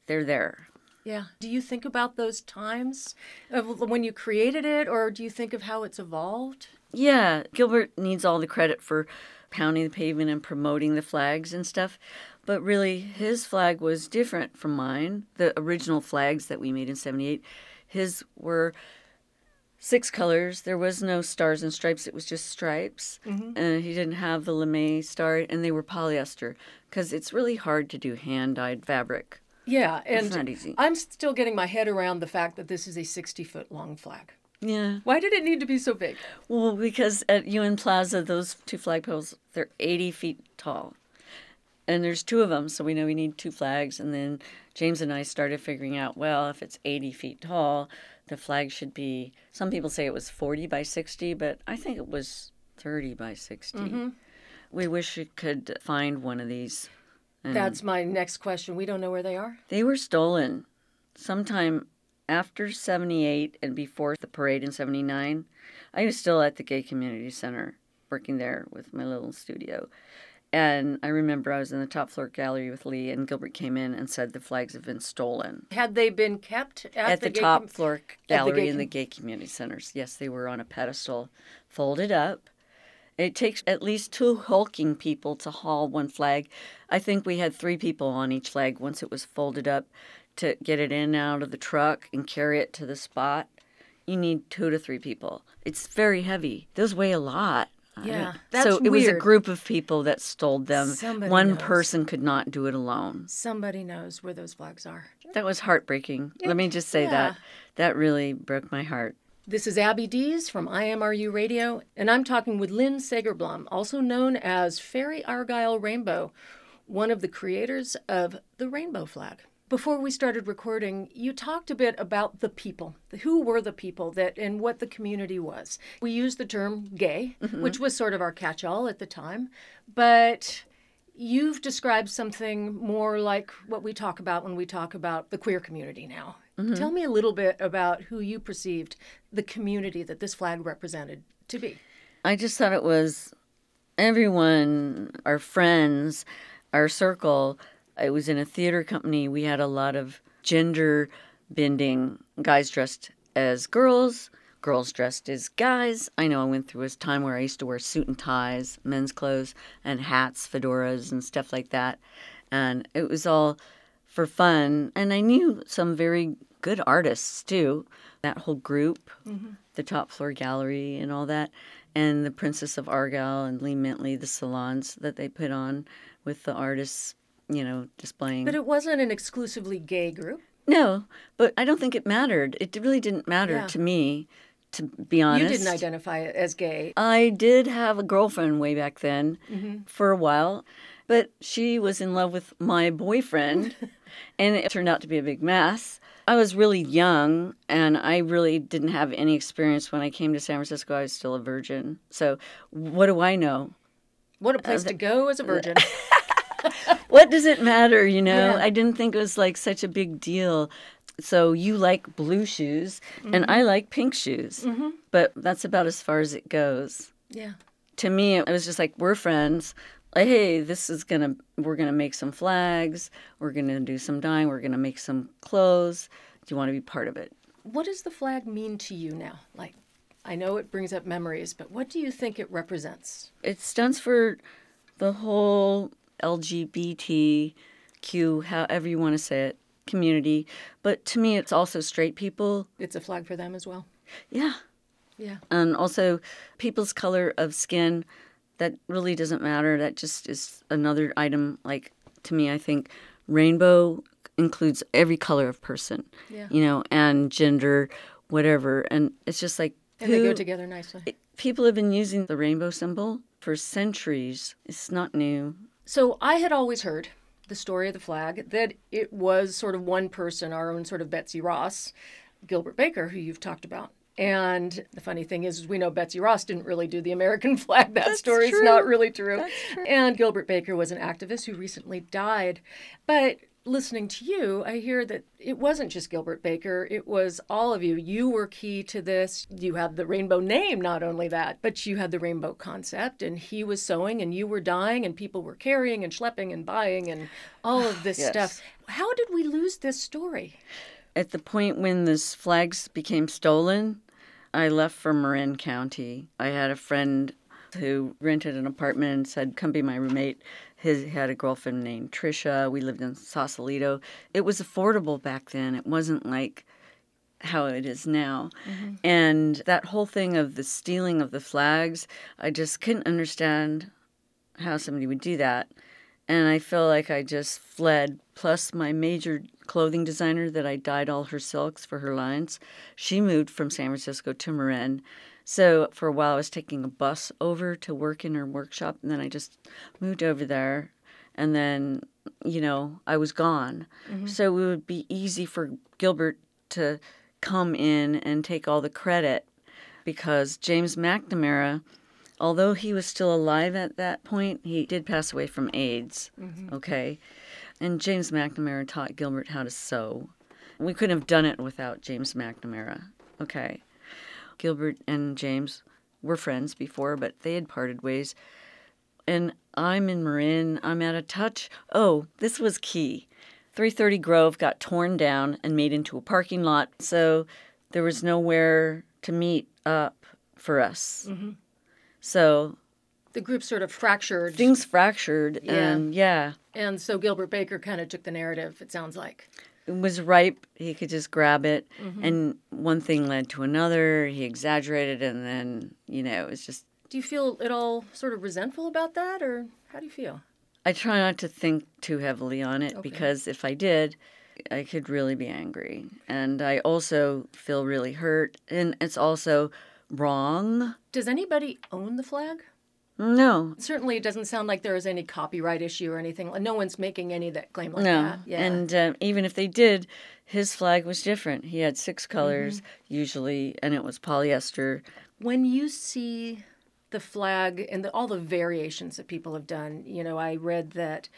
they're there. Yeah. Do you think about those times of when you created it, or do you think of how it's evolved? Yeah, Gilbert needs all the credit for pounding the pavement and promoting the flags and stuff. But really, his flag was different from mine. The original flags that we made in 78, his were six colors. There was no stars and stripes, it was just stripes. Mm-hmm. And he didn't have the lame star, and they were polyester because it's really hard to do hand dyed fabric. Yeah, and not easy. I'm still getting my head around the fact that this is a 60 foot long flag. Yeah. Why did it need to be so big? Well, because at UN Plaza, those two flagpoles, they're 80 feet tall. And there's two of them, so we know we need two flags. And then James and I started figuring out, well, if it's 80 feet tall, the flag should be, some people say it was 40 by 60, but I think it was 30 by 60. Mm-hmm. We wish we could find one of these. That's my next question. We don't know where they are. they were stolen sometime after 78 and before the parade in 79. I was still at the Gay Community Center working there with my little studio. And I remember I was in the top floor gallery with Lee, and Gilbert came in and said the flags have been stolen. Had they been kept at, At the, gay top com- floor the gallery gay in the gay community centers. Yes, they were on a pedestal, folded up. It takes at least two hulking people to haul one flag. I think we had three people on each flag once it was folded up to get it in and out of the truck and carry it to the spot. You need two to three people. It's very heavy. Those weigh a lot. Yeah, that's so it was a group of people that stole them. Somebody One knows. person could not do it alone. Somebody knows where those flags are. That was heartbreaking. Let me just say yeah. that. That really broke my heart. This is Abby Dees from IMRU Radio, and I'm talking with Lynn Segerblom, also known as Fairy Argyle Rainbow, one of the creators of the rainbow flag. Before we started recording, you talked a bit about the people. Who were the people that and what the community was? We used the term gay, mm-hmm. which was sort of our catch-all at the time, but you've described something more like what we talk about when we talk about the queer community now. Mm-hmm. Tell me a little bit about who you perceived the community that this flag represented to be. I just thought it was everyone, our friends, our circle. I was in a theater company. We had a lot of gender bending guys dressed as girls, girls dressed as guys. I know I went through a time where I used to wear suit and ties, men's clothes, and hats, fedoras, and stuff like that. And it was all for fun. And I knew some very good artists too. That whole group, mm-hmm. the top floor gallery, and all that, and the Princess of Argyle and Lee Mentley, the salons that they put on with the artists, you know, displaying. But it wasn't an exclusively gay group. no, but I don't think it mattered. It really didn't matter Yeah. to me, to be honest. You didn't identify as gay. I did have a girlfriend way back then Mm-hmm. for a while, but she was in love with my boyfriend, and it turned out to be a big mess. I was really young, and I really didn't have any experience when I came to San Francisco. I was still a virgin. So, what do I know? What a place to go as a virgin. What does it matter, you know? Yeah. I didn't think it was like such a big deal. So, you like blue shoes, and mm-hmm. I like pink shoes, mm-hmm. but that's about as far as it goes. yeah. to me it was just like we're friends like hey this is gonna we're gonna make some flags we're gonna do some dyeing we're gonna make some clothes do you want to be part of it What does the flag mean to you now? Like, I know it brings up memories, but what do you think it represents? it stands for the whole LGBTQ, however you want to say it, community. But to me, it's also straight people. It's a flag for them as well. Yeah. Yeah. And also people's color of skin. That really doesn't matter. That just is another item. Like, to me, I think rainbow includes every color of person, Yeah. you know, and gender, whatever. And it's just like, And they go together nicely. people have been using the rainbow symbol for centuries. It's not new. So I had always heard the story of the flag that it was sort of one person, our own sort of Betsy Ross, Gilbert Baker, who you've talked about. And the funny thing is, we know Betsy Ross didn't really do the American flag. That story's not really true. And Gilbert Baker was an activist who recently died. But listening to you, I hear that it wasn't just Gilbert Baker, it was all of you. You were key to this. You had the rainbow name, not only that, but you had the rainbow concept, and he was sewing, and you were dyeing, and people were carrying and schlepping and buying and all of this Yes. stuff. How did we lose this story? At the point when this flags became stolen, I left for Marin County. I had a friend who rented an apartment and said, "Come be my roommate." His he had a girlfriend named Trisha. We lived in Sausalito. It was affordable back then. It wasn't like how it is now. Mm-hmm. And that whole thing of the stealing of the flags, I just couldn't understand how somebody would do that. And I feel like I just fled. Plus, my major clothing designer that I dyed all her silks for her lines, she moved from San Francisco to Marin. So for a while, I was taking a bus over to work in her workshop, and then I just moved over there. And then, you know, I was gone. Mm-hmm. So it would be easy for Gilbert to come in and take all the credit because James McNamara, although he was still alive at that point, he did pass away from AIDS. Mm-hmm. Okay. And James McNamara taught Gilbert how to sew. We couldn't have done it without James McNamara. Okay. Gilbert and James were friends before, but they had parted ways. And I'm in Marin. I'm out of touch. Oh, this was key. 330 Grove got torn down and made into a parking lot, so there was nowhere to meet up for us. Mm-hmm. So The group sort of fractured, things fractured, and yeah, and so Gilbert Baker kind of took the narrative, it sounds like. It was ripe. He could just grab it, Mm-hmm. and one thing led to another. He exaggerated, and then, you know, it was just Do you feel at all sort of resentful about that, or how do you feel? I try not to think too heavily on it because if I did, I could really be angry. And I also feel really hurt. And it's also wrong. Does anybody own the flag? No, Certainly, it doesn't sound like there is any copyright issue or anything. No one's making any that claim like no. that. Yeah. And uh, even if they did, his flag was different. He had six colors usually, and it was polyester. when you see the flag and the, all the variations that people have done, you know, I read that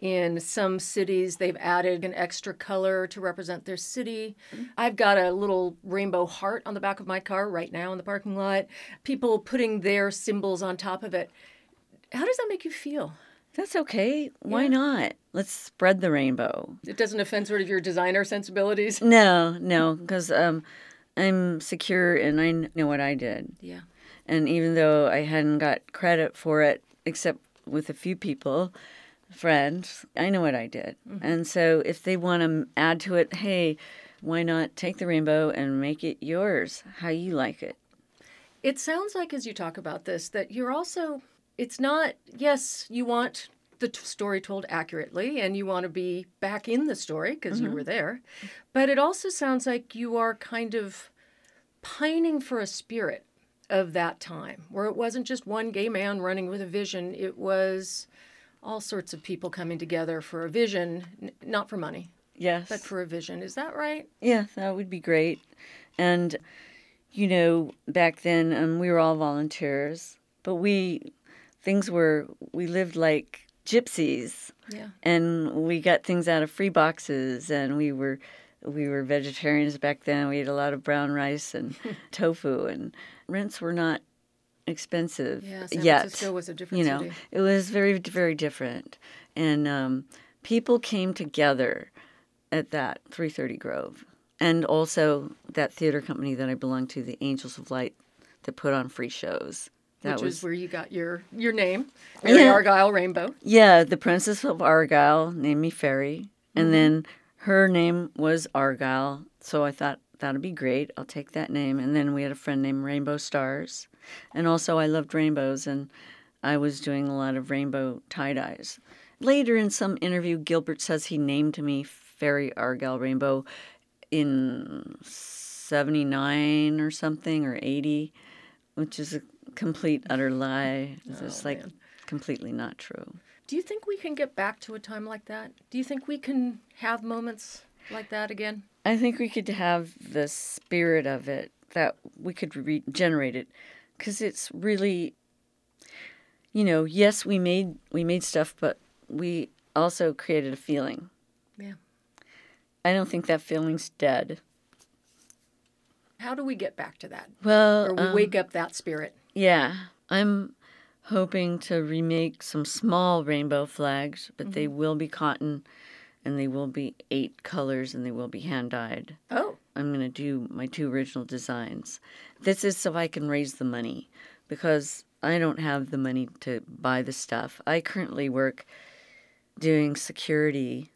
in some cities they've added an extra color to represent their city. I've got a little rainbow heart on the back of my car right now in the parking lot. People putting their symbols on top of it. How does that make you feel? That's okay. Why Yeah. not? Let's spread the rainbow. It doesn't offend sort of your designer sensibilities. No, no, because um, I'm secure and I know what I did. Yeah. And even though I hadn't got credit for it, except with a few people, friends, I know what I did. Mm-hmm. And so if they want to add to it, hey, why not take the rainbow and make it yours, how you like it? It sounds like, as you talk about this, that you're also, it's not, yes, you want the t- story told accurately and you want to be back in the story because you mm-hmm. were there, but it also sounds like you are kind of pining for a spirit of that time where it wasn't just one gay man running with a vision, it was all sorts of people coming together for a vision, n- not for money, Yes. but for a vision. Is that right? Yeah, that would be great. And, you know, back then um, we were all volunteers, but we, things were, we lived like gypsies. Yeah. And we got things out of free boxes and we were, we were vegetarians back then. We ate a lot of brown rice and tofu and rents were not expensive Yeah, San yet. Francisco was a different you know, city. it was very, very different. And um, people came together at that 330 Grove. And also that theater company that I belonged to, the Angels of Light, that put on free shows. That which was is where you got your your name, Mary Yeah. Argyle Rainbow. yeah. The Princess of Argyle named me Fairy, and Mm-hmm. then her name was Argyle. So I thought that'd be great. I'll take that name. And then we had a friend named Rainbow Stars, and also I loved rainbows, and I was doing a lot of rainbow tie dyes. Later in some interview, Gilbert says he named me Fairy Argyle Rainbow in 79 or something or 80 which is a complete utter lie it's oh, just like completely not true Do you think we can get back to a time like that? Do you think we can have moments like that again? i think we could have the spirit of it that we could regenerate it because it's really you know yes we made we made stuff but we also created a feeling Yeah. i don't think that feeling's dead How do we get back to that? well Or we um, wake up that spirit? Yeah, I'm hoping to remake some small rainbow flags, but they will be cotton and they will be eight colors and they will be hand dyed. Oh, I'm going to do my two original designs. This is so I can raise the money because I don't have the money to buy the stuff. I currently work doing security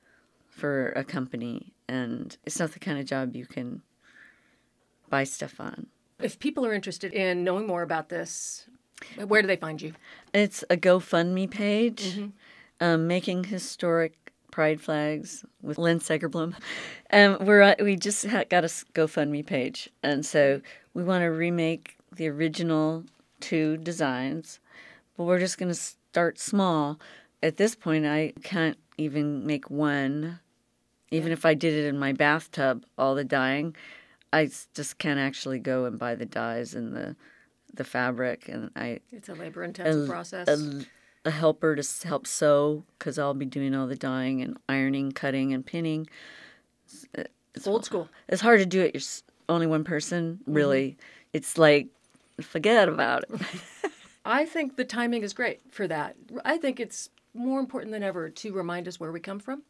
for a company, and it's not the kind of job you can buy stuff on. if people are interested in knowing more about this, where do they find you? It's a GoFundMe page, um, making historic pride flags with Lynn Segerblom. Um, we're we just ha- got a GoFundMe page, and so we want to remake the original two designs, but we're just going to start small. At this point, I can't even make one. Even if I did it in my bathtub, all the dyeing, I just can't actually go and buy the dyes and the the fabric, and I It's a labor intensive process. a, a helper to help sew because I'll be doing all the dyeing and ironing, cutting, and pinning. It's, it's Old school. It's hard to do it. You're only one person, Mm-hmm. really. It's like forget about it. I think the timing is great for that. I think it's more important than ever to remind us where we come from.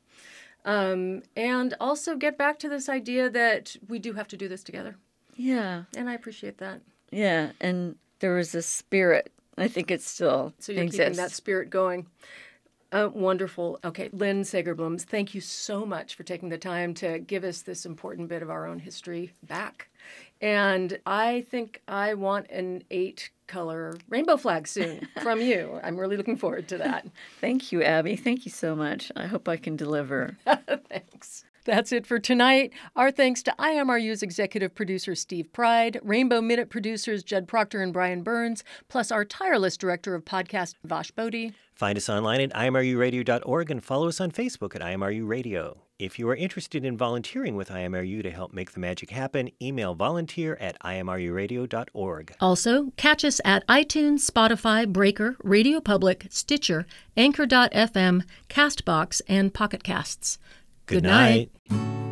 Um, and also get back to this idea that we do have to do this together. yeah, And I appreciate that. yeah. And there was a spirit. I think it still So you're exists. keeping that spirit going. Uh, wonderful. Okay, Lynn Segerbloms, thank you so much for taking the time to give us this important bit of our own history back. And I think I want an eight color rainbow flag soon from you. I'm really looking forward to that. Thank you, Abby. Thank you so much. I hope I can deliver. Thanks. That's it for tonight. Our thanks to IMRU's executive producer Steve Pride, Rainbow Minute producers Judd Proctor and Brian Burns, plus our tireless director of podcast Vash Boddie. Find us online at imruradio.org and follow us on Facebook at IMRU Radio. If you are interested in volunteering with IMRU to help make the magic happen, email volunteer at imruradio.org. Also, catch us at iTunes, Spotify, Breaker, Radio Public, Stitcher, Anchor.fm, Castbox, and Pocket Casts. Good night. night.